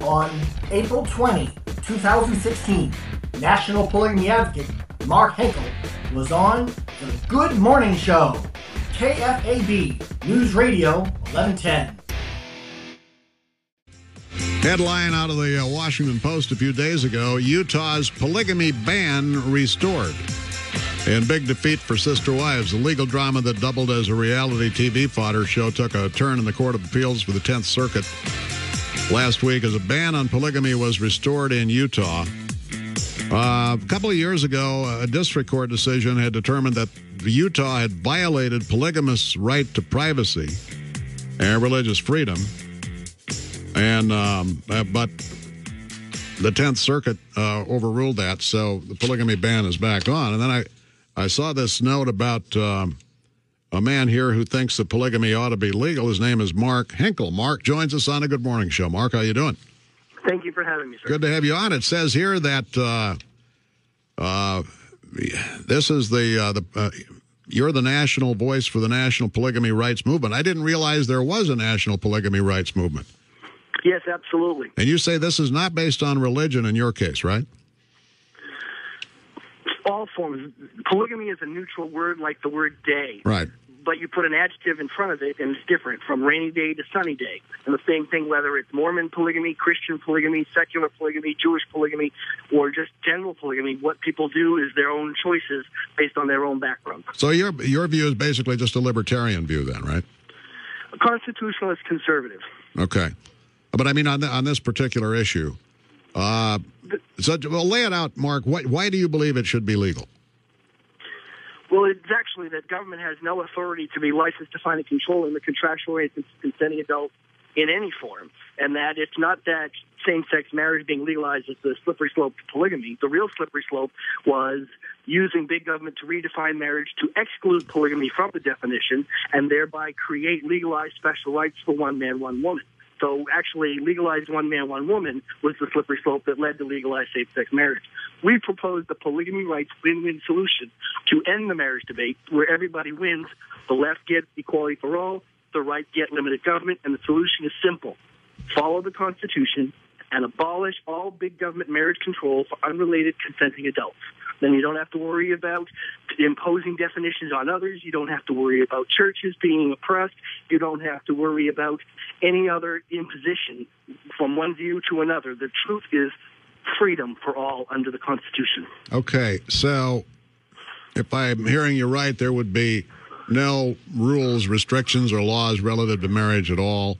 On April 20, 2016, National Polygamy Advocate Mark Henkel was on the Good Morning Show, KFAB News Radio 1110. Headline out of the uh, Washington Post a few days ago Utah's polygamy ban restored. In big defeat for Sister Wives, the legal drama that doubled as a reality TV fodder show took a turn in the Court of Appeals for the 10th Circuit last week as a ban on polygamy was restored in Utah. Uh, a couple of years ago, a district court decision had determined that Utah had violated polygamists' right to privacy and religious freedom. And um, uh, but the Tenth Circuit uh, overruled that, so the polygamy ban is back on. And then I, I saw this note about um, a man here who thinks that polygamy ought to be legal. His name is Mark Henkel. Mark joins us on a Good Morning Show. Mark, how you doing? Thank you for having me, sir. Good to have you on. It says here that uh, uh, this is the uh, the uh, you're the national voice for the national polygamy rights movement. I didn't realize there was a national polygamy rights movement. Yes, absolutely. And you say this is not based on religion in your case, right? All forms. Polygamy is a neutral word like the word day. Right. But you put an adjective in front of it, and it's different from rainy day to sunny day. And the same thing, whether it's Mormon polygamy, Christian polygamy, secular polygamy, Jewish polygamy, or just general polygamy, what people do is their own choices based on their own background. So your your view is basically just a libertarian view, then, right? A constitutionalist conservative. Okay. But I mean, on, the, on this particular issue, uh, so well, lay it out, Mark. Why, why do you believe it should be legal? Well, it's actually that government has no authority to be licensed, defined, and in the contractual rights of consenting adults in any form, and that it's not that same-sex marriage being legalized is the slippery slope to polygamy. The real slippery slope was using big government to redefine marriage to exclude polygamy from the definition and thereby create legalized special rights for one man, one woman. So actually, legalized one man, one woman was the slippery slope that led to legalized same-sex marriage. We proposed the polygamy rights win-win solution to end the marriage debate, where everybody wins. The left gets equality for all, the right get limited government, and the solution is simple: follow the Constitution and abolish all big government marriage control for unrelated consenting adults. Then you don't have to worry about imposing definitions on others. You don't have to worry about churches being oppressed. You don't have to worry about any other imposition from one view to another. The truth is freedom for all under the Constitution. Okay, so if I'm hearing you right, there would be no rules, restrictions, or laws relative to marriage at all.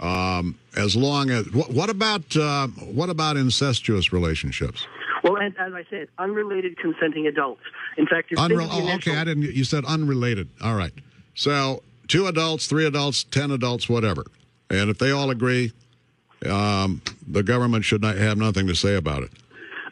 Um, as long as what, what about uh, what about incestuous relationships? Well, as, as I said, unrelated consenting adults. In fact, you're Unrel- oh, okay, I didn't. You said unrelated. All right. So two adults, three adults, ten adults, whatever. And if they all agree, um, the government should not have nothing to say about it.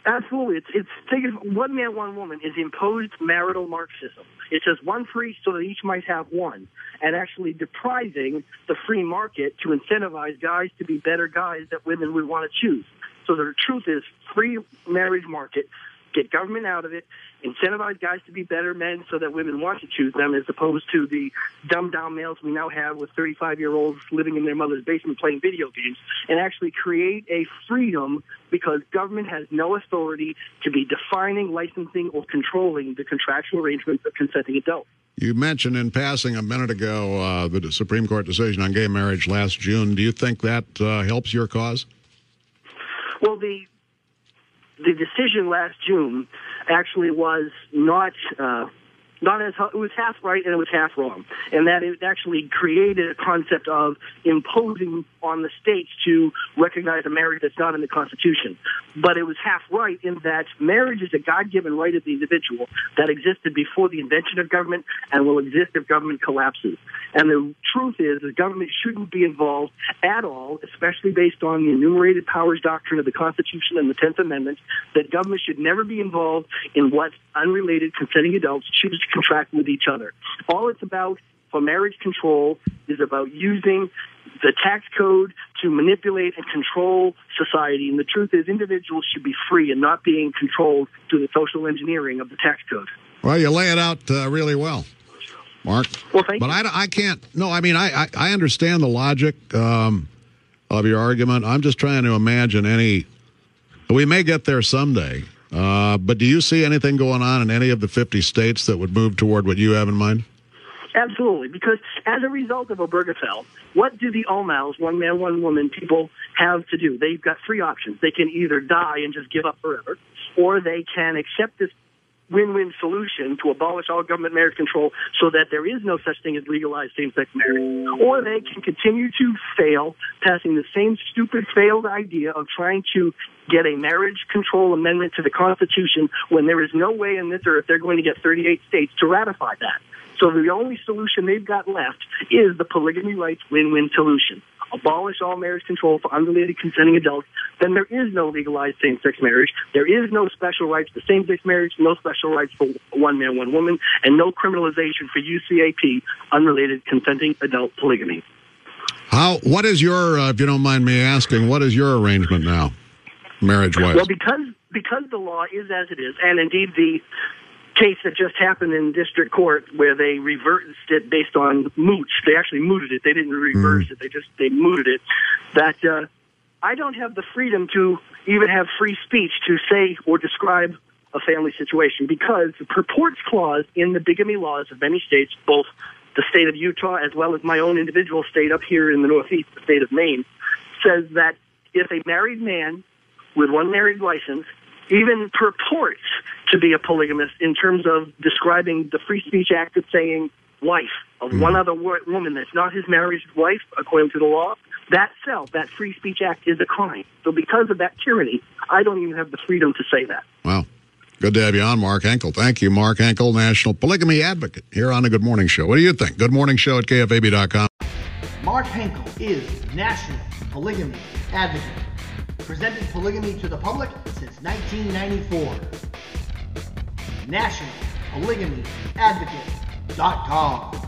Absolutely. It's, it's think of one man, one woman is imposed marital Marxism. It says one for each so that each might have one, and actually depriving the free market to incentivize guys to be better guys that women would want to choose. So the truth is, free marriage market, get government out of it, incentivize guys to be better men so that women want to choose them, as opposed to the dumbed down males we now have with 35 year olds living in their mother's basement playing video games, and actually create a freedom because government has no authority to be defining, licensing, or controlling the contractual arrangements of consenting adults. You mentioned in passing a minute ago uh, the Supreme Court decision on gay marriage last June. Do you think that uh, helps your cause? Well, the the decision last June actually was not uh, not as it was half right and it was half wrong, and that it actually created a concept of imposing on the states to recognize a marriage that's not in the Constitution. But it was half right in that marriage is a God-given right of the individual that existed before the invention of government and will exist if government collapses. And the truth is, the government shouldn't be involved at all, especially based on the enumerated powers doctrine of the Constitution and the Tenth Amendment. That government should never be involved in what unrelated consenting adults choose contract with each other. All it's about for marriage control is about using the tax code to manipulate and control society. And the truth is, individuals should be free and not being controlled through the social engineering of the tax code. Well, you lay it out uh, really well, Mark. Well, thank but you. I, I can't. No, I mean, I, I, I understand the logic. Um, of your argument. I'm just trying to imagine any. We may get there someday, uh, but do you see anything going on in any of the 50 states that would move toward what you have in mind? Absolutely, because as a result of Obergefell, what do the OMOWs, one man, one woman people have to do? They've got three options. They can either die and just give up forever, or they can accept this win-win solution to abolish all government marriage control so that there is no such thing as legalized same-sex marriage. Or they can continue to fail, passing the same stupid failed idea of trying to get a marriage control amendment to the Constitution when there is no way in this earth they're going to get 38 states to ratify that. So the only solution they've got left is the polygamy rights win-win solution. Abolish all marriage control for unrelated consenting adults, then there is no legalized same-sex marriage. There is no special rights for same-sex marriage, no special rights for one man, one woman, and no criminalization for UCAP, unrelated consenting adult polygamy. How? What is your, uh, if you don't mind me asking, what is your arrangement now, marriage-wise? Well, because because the law is as it is, and indeed the case that just happened in district court where they reversed it based on mooch. They actually mooted it. They didn't reverse mm. it. They just they mooted it. That uh, I don't have the freedom to even have free speech to say or describe a family situation because the purports clause in the bigamy laws of many states, both the state of Utah as well as my own individual state up here in the Northeast, the state of Maine, says that if a married man with one married license even purports to be a polygamist in terms of describing the Free Speech Act as saying wife of mm. one other woman that's not his married wife, according to the law, that self, that Free Speech Act is a crime. So because of that tyranny, I don't even have the freedom to say that. Wow. Good to have you on, Mark Henkel. Thank you, Mark Henkel, National Polygamy Advocate, here on the Good Morning Show. What do you think? Good Morning Show at KFAB.com. Mark Henkel is National Polygamy Advocate presented polygamy to the public since 1994. National Polygamy Advocate.com.